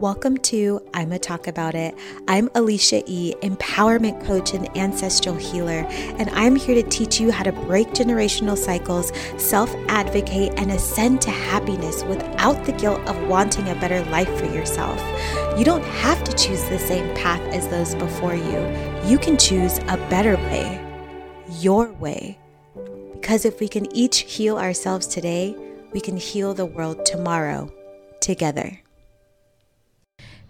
Welcome to I'ma Talk About It. I'm Alicia E., empowerment coach and ancestral healer, and I'm here to teach you how to break generational cycles, self advocate, and ascend to happiness without the guilt of wanting a better life for yourself. You don't have to choose the same path as those before you, you can choose a better way, your way. Because if we can each heal ourselves today, we can heal the world tomorrow together.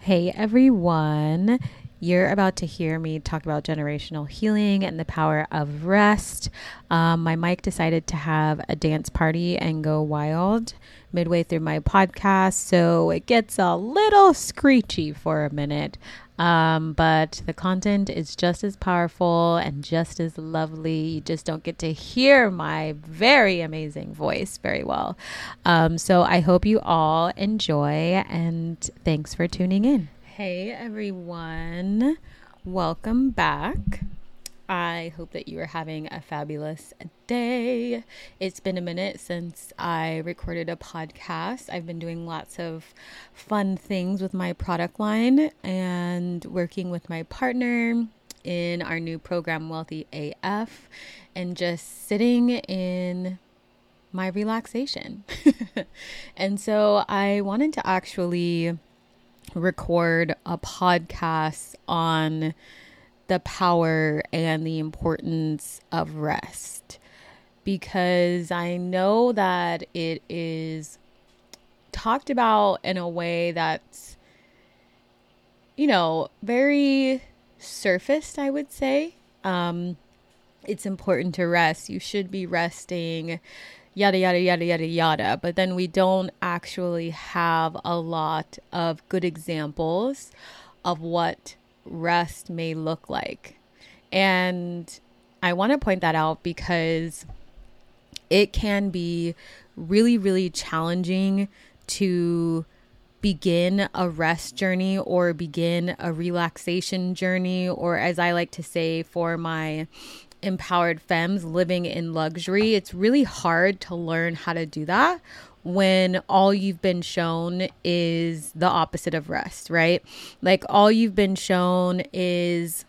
Hey everyone. You're about to hear me talk about generational healing and the power of rest. Um, my mic decided to have a dance party and go wild midway through my podcast, so it gets a little screechy for a minute. Um, but the content is just as powerful and just as lovely. You just don't get to hear my very amazing voice very well. Um, so I hope you all enjoy and thanks for tuning in. Hey everyone, welcome back. I hope that you are having a fabulous day. It's been a minute since I recorded a podcast. I've been doing lots of fun things with my product line and working with my partner in our new program, Wealthy AF, and just sitting in my relaxation. and so I wanted to actually record a podcast on the power and the importance of rest because I know that it is talked about in a way that's, you know, very surfaced, I would say. Um, it's important to rest. You should be resting, yada, yada, yada, yada, yada. But then we don't actually have a lot of good examples of what rest may look like. And I want to point that out because it can be really, really challenging to begin a rest journey or begin a relaxation journey, or as I like to say for my empowered femmes living in luxury, it's really hard to learn how to do that when all you've been shown is the opposite of rest, right? Like all you've been shown is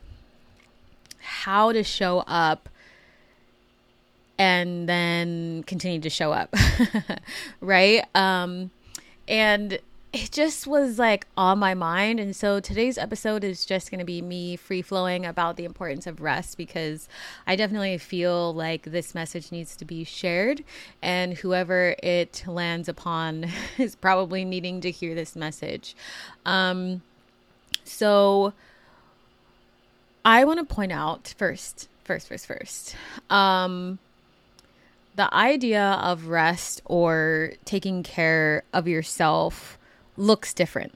how to show up and then continue to show up, right? Um and it just was like on my mind. And so today's episode is just going to be me free flowing about the importance of rest because I definitely feel like this message needs to be shared. And whoever it lands upon is probably needing to hear this message. Um, so I want to point out first, first, first, first. Um, the idea of rest or taking care of yourself looks different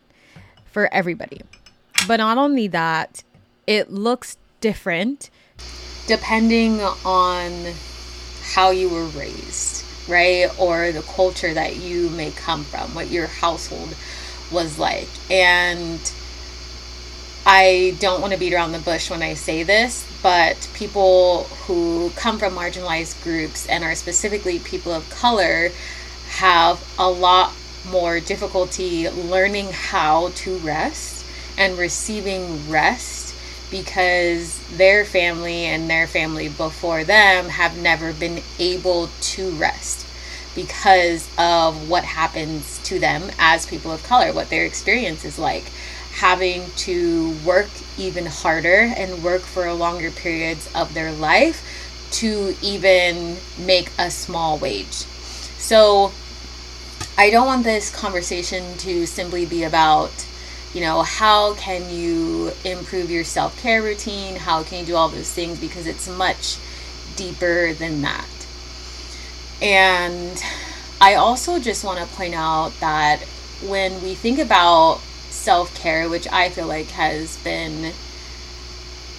for everybody. But not only that, it looks different depending on how you were raised, right? Or the culture that you may come from, what your household was like. And I don't want to beat around the bush when I say this, but people who come from marginalized groups and are specifically people of color have a lot more difficulty learning how to rest and receiving rest because their family and their family before them have never been able to rest because of what happens to them as people of color, what their experience is like. Having to work even harder and work for longer periods of their life to even make a small wage. So, I don't want this conversation to simply be about, you know, how can you improve your self care routine? How can you do all those things? Because it's much deeper than that. And I also just want to point out that when we think about self care, which I feel like has been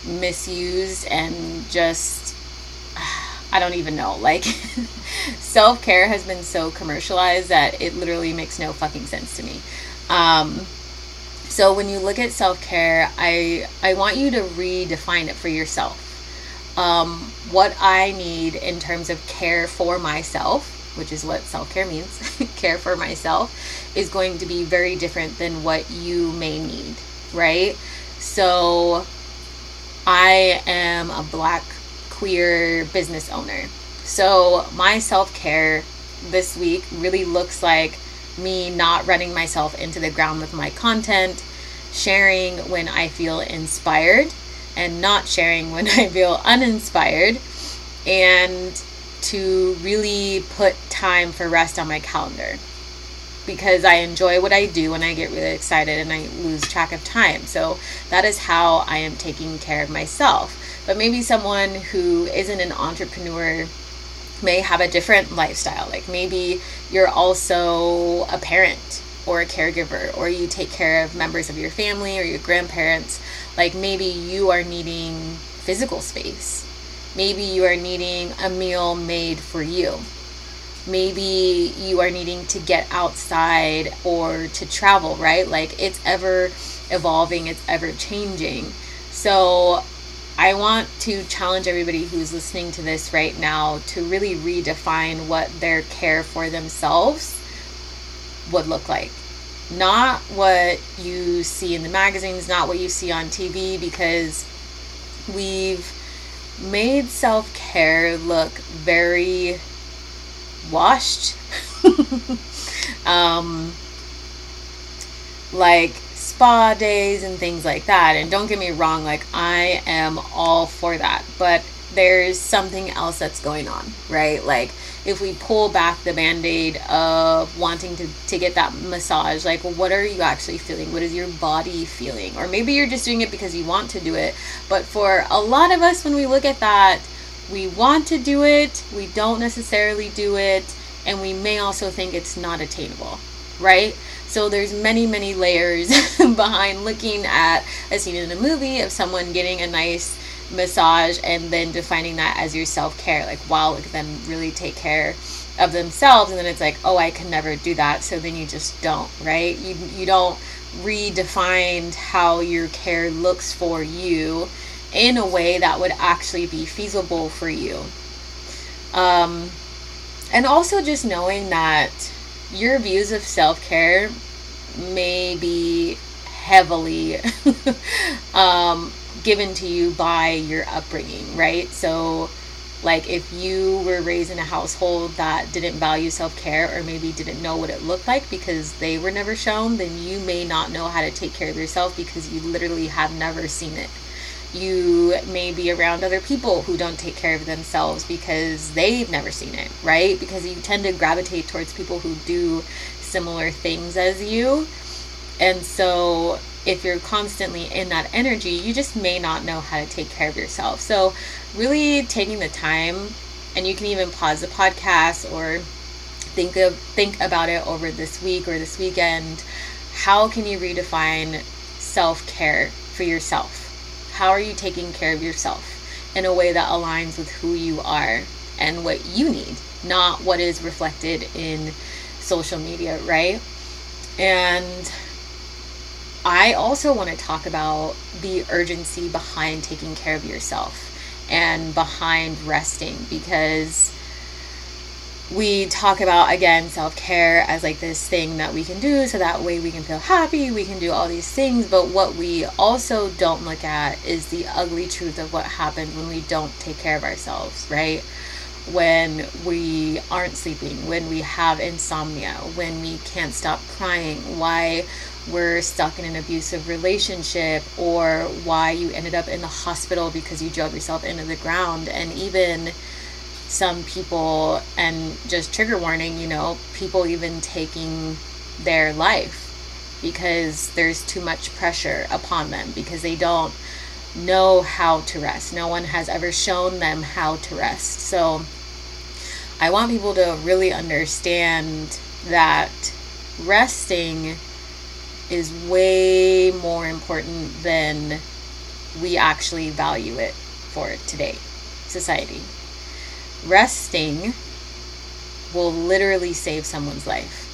misused and just, I don't even know, like, self care has been so commercialized that it literally makes no fucking sense to me. Um, so when you look at self care, I I want you to redefine it for yourself. Um, what I need in terms of care for myself, which is what self care means, care for myself is going to be very different than what you may need, right? So I am a black queer business owner. So my self care this week really looks like me not running myself into the ground with my content, sharing when I feel inspired, and not sharing when I feel uninspired, and to really put time for rest on my calendar because I enjoy what I do and I get really excited and I lose track of time. So that is how I am taking care of myself. But maybe someone who isn't an entrepreneur may have a different lifestyle. Like maybe you're also a parent or a caregiver, or you take care of members of your family or your grandparents. Like maybe you are needing physical space. Maybe you are needing a meal made for you. Maybe you are needing to get outside or to travel, right? Like it's ever evolving, it's ever changing. So I want to challenge everybody who's listening to this right now to really redefine what their care for themselves would look like. Not what you see in the magazines, not what you see on TV, because we've made self care look very washed. um, like spa days and things like that. And don't get me wrong, like I am all for that. But there's something else that's going on, right? Like if we pull back the band-aid of wanting to, to get that massage, like what are you actually feeling? What is your body feeling? Or maybe you're just doing it because you want to do it. But for a lot of us when we look at that, we want to do it, we don't necessarily do it, and we may also think it's not attainable, right? So there's many, many layers behind looking at a scene in a movie of someone getting a nice massage and then defining that as your self-care. Like, wow, look at them really take care of themselves and then it's like, oh, I can never do that. So then you just don't, right? You you don't redefine how your care looks for you in a way that would actually be feasible for you. Um, and also just knowing that your views of self care may be heavily um, given to you by your upbringing, right? So, like if you were raised in a household that didn't value self care or maybe didn't know what it looked like because they were never shown, then you may not know how to take care of yourself because you literally have never seen it you may be around other people who don't take care of themselves because they've never seen it, right? Because you tend to gravitate towards people who do similar things as you. And so if you're constantly in that energy, you just may not know how to take care of yourself. So, really taking the time, and you can even pause the podcast or think of think about it over this week or this weekend. How can you redefine self-care for yourself? How are you taking care of yourself in a way that aligns with who you are and what you need, not what is reflected in social media, right? And I also want to talk about the urgency behind taking care of yourself and behind resting because we talk about again self-care as like this thing that we can do so that way we can feel happy we can do all these things. But what we also don't look at is the ugly truth of what happens when we don't take care of ourselves right? When we aren't sleeping when we have insomnia when we can't stop crying why we're stuck in an abusive relationship or why you ended up in the hospital because you drove yourself into the ground. And even some people, and just trigger warning, you know, people even taking their life because there's too much pressure upon them because they don't know how to rest. No one has ever shown them how to rest. So I want people to really understand that resting is way more important than we actually value it for today, society resting will literally save someone's life.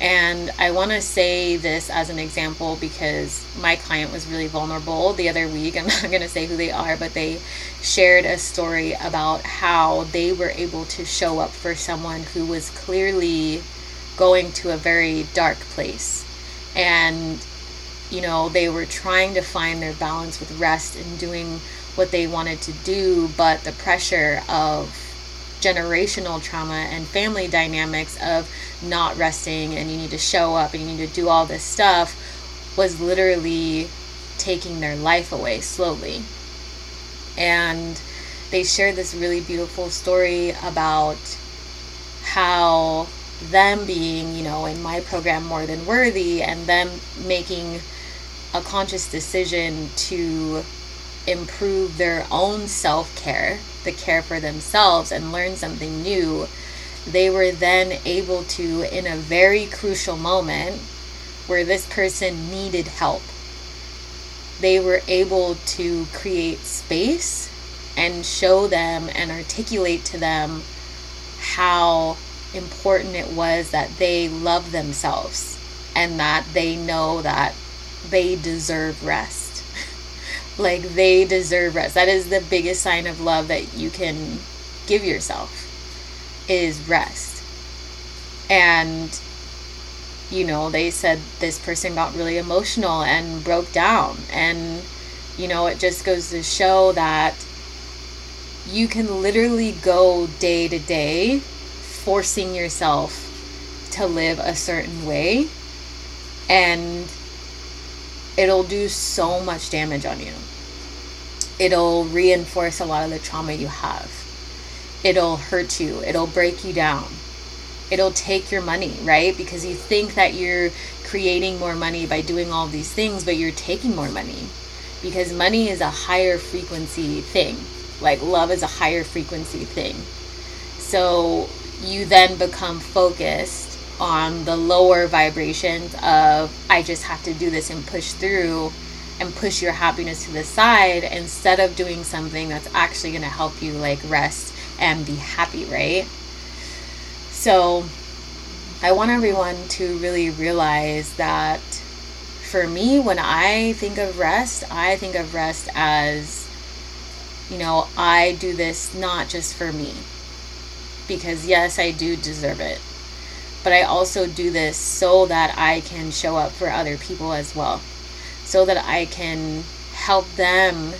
And I want to say this as an example because my client was really vulnerable the other week. I'm not going to say who they are, but they shared a story about how they were able to show up for someone who was clearly going to a very dark place. And, you know, they were trying to find their balance with rest and doing what they wanted to do, but the pressure of generational trauma and family dynamics of not resting and you need to show up and you need to do all this stuff was literally taking their life away slowly. And they shared this really beautiful story about how them being, you know, in my program more than worthy and them making a conscious decision to improve their own self care, the care for themselves, and learn something new, they were then able to, in a very crucial moment where this person needed help, they were able to create space and show them and articulate to them how important it was that they love themselves and that they know that they deserve rest. Like they deserve rest. That is the biggest sign of love that you can give yourself is rest. And you know, they said this person got really emotional and broke down and you know, it just goes to show that you can literally go day to day forcing yourself to live a certain way and it'll do so much damage on you. It'll reinforce a lot of the trauma you have. It'll hurt you. It'll break you down. It'll take your money, right? Because you think that you're creating more money by doing all these things, but you're taking more money. Because money is a higher frequency thing. Like love is a higher frequency thing. So you then become focused on the lower vibrations of I just have to do this and push through and push your happiness to the side instead of doing something that's actually going to help you like rest and be happy, right? So I want everyone to really realize that for me when I think of rest, I think of rest as you know, I do this not just for me because yes, I do deserve it. But I also do this so that I can show up for other people as well. So that I can help them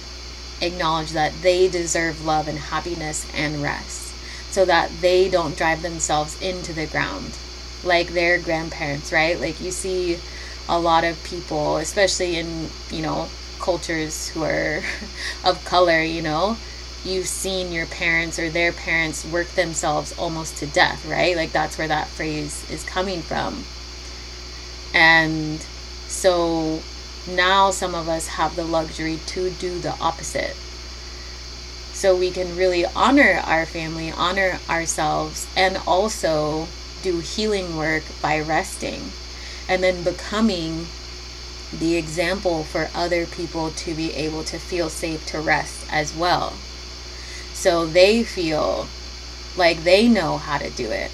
acknowledge that they deserve love and happiness and rest. So that they don't drive themselves into the ground like their grandparents, right? Like you see a lot of people, especially in, you know, cultures who are of color, you know, you've seen your parents or their parents work themselves almost to death, right? Like that's where that phrase is coming from. And so now some of us have the luxury to do the opposite. So we can really honor our family, honor ourselves, and also do healing work by resting and then becoming the example for other people to be able to feel safe to rest as well. So they feel like they know how to do it.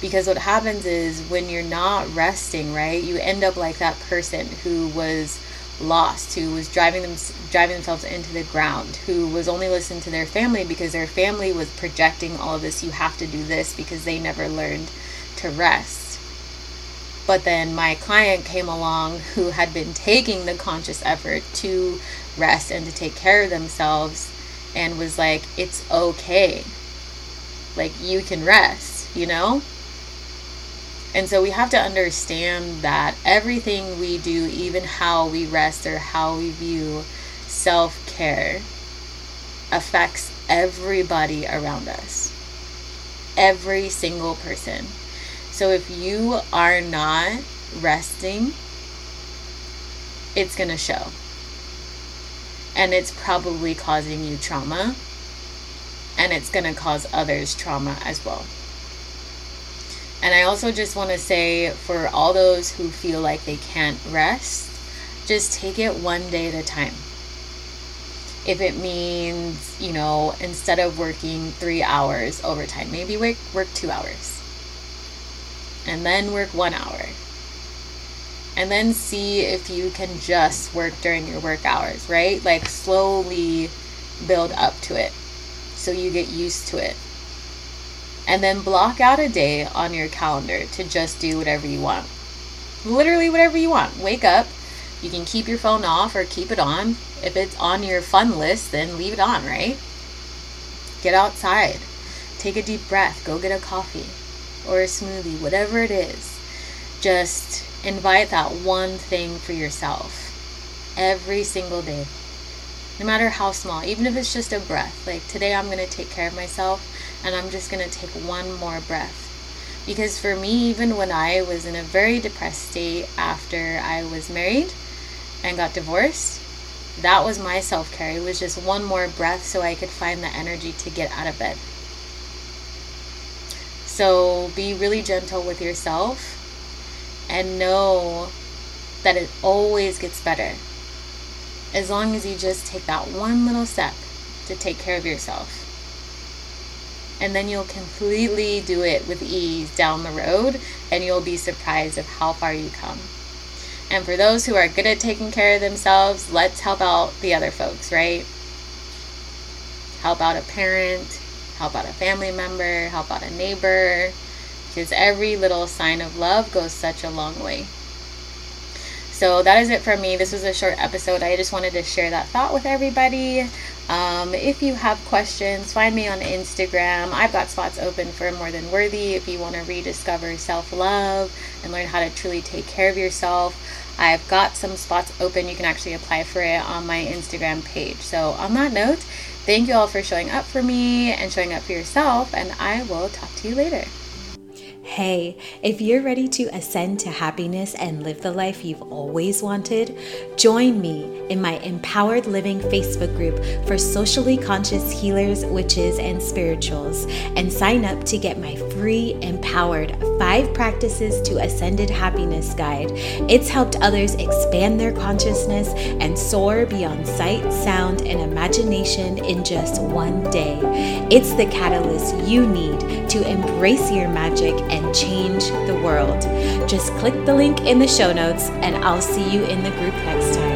Because what happens is when you're not resting, right, you end up like that person who was lost, who was driving them driving themselves into the ground, who was only listening to their family because their family was projecting all of this, you have to do this because they never learned to rest. But then my client came along who had been taking the conscious effort to rest and to take care of themselves and was like, it's okay. Like, you can rest, you know? And so we have to understand that everything we do, even how we rest or how we view self care, affects everybody around us. Every single person. So if you are not resting, it's going to show and it's probably causing you trauma and it's going to cause others trauma as well. And I also just want to say for all those who feel like they can't rest, just take it one day at a time. If it means, you know, instead of working three hours overtime, maybe work, work two hours. And then work one hour and then see if you can just work during your work hours, right? Like slowly build up to it so you get used to it. And then block out a day on your calendar to just do whatever you want. Literally, whatever you want. Wake up. You can keep your phone off or keep it on. If it's on your fun list, then leave it on, right? Get outside. Take a deep breath. Go get a coffee or a smoothie, whatever it is. Just invite that one thing for yourself every single day. No matter how small, even if it's just a breath. Like today, I'm going to take care of myself and I'm just going to take one more breath. Because for me, even when I was in a very depressed state after I was married and got divorced, that was my self care. It was just one more breath so I could find the energy to get out of bed. So be really gentle with yourself and know that it always gets better as long as you just take that one little step to take care of yourself. And then you'll completely do it with ease down the road, and you'll be surprised of how far you come. And for those who are good at taking care of themselves, let's help out the other folks, right? Help out a parent, help out a family member, help out a neighbor, because every little sign of love goes such a long way. So that is it for me. This was a short episode. I just wanted to share that thought with everybody. Um, if you have questions, find me on Instagram. I've got spots open for More Than Worthy if you want to rediscover self love and learn how to truly take care of yourself. I've got some spots open. You can actually apply for it on my Instagram page. So, on that note, thank you all for showing up for me and showing up for yourself, and I will talk to you later. Hey, if you're ready to ascend to happiness and live the life you've always wanted, join me in my Empowered Living Facebook group for socially conscious healers, witches, and spirituals, and sign up to get my free Empowered Five Practices to Ascended Happiness guide. It's helped others expand their consciousness and soar beyond sight, sound, and imagination in just one day. It's the catalyst you need to embrace your magic and change the world. Just click the link in the show notes, and I'll see you in the group next time.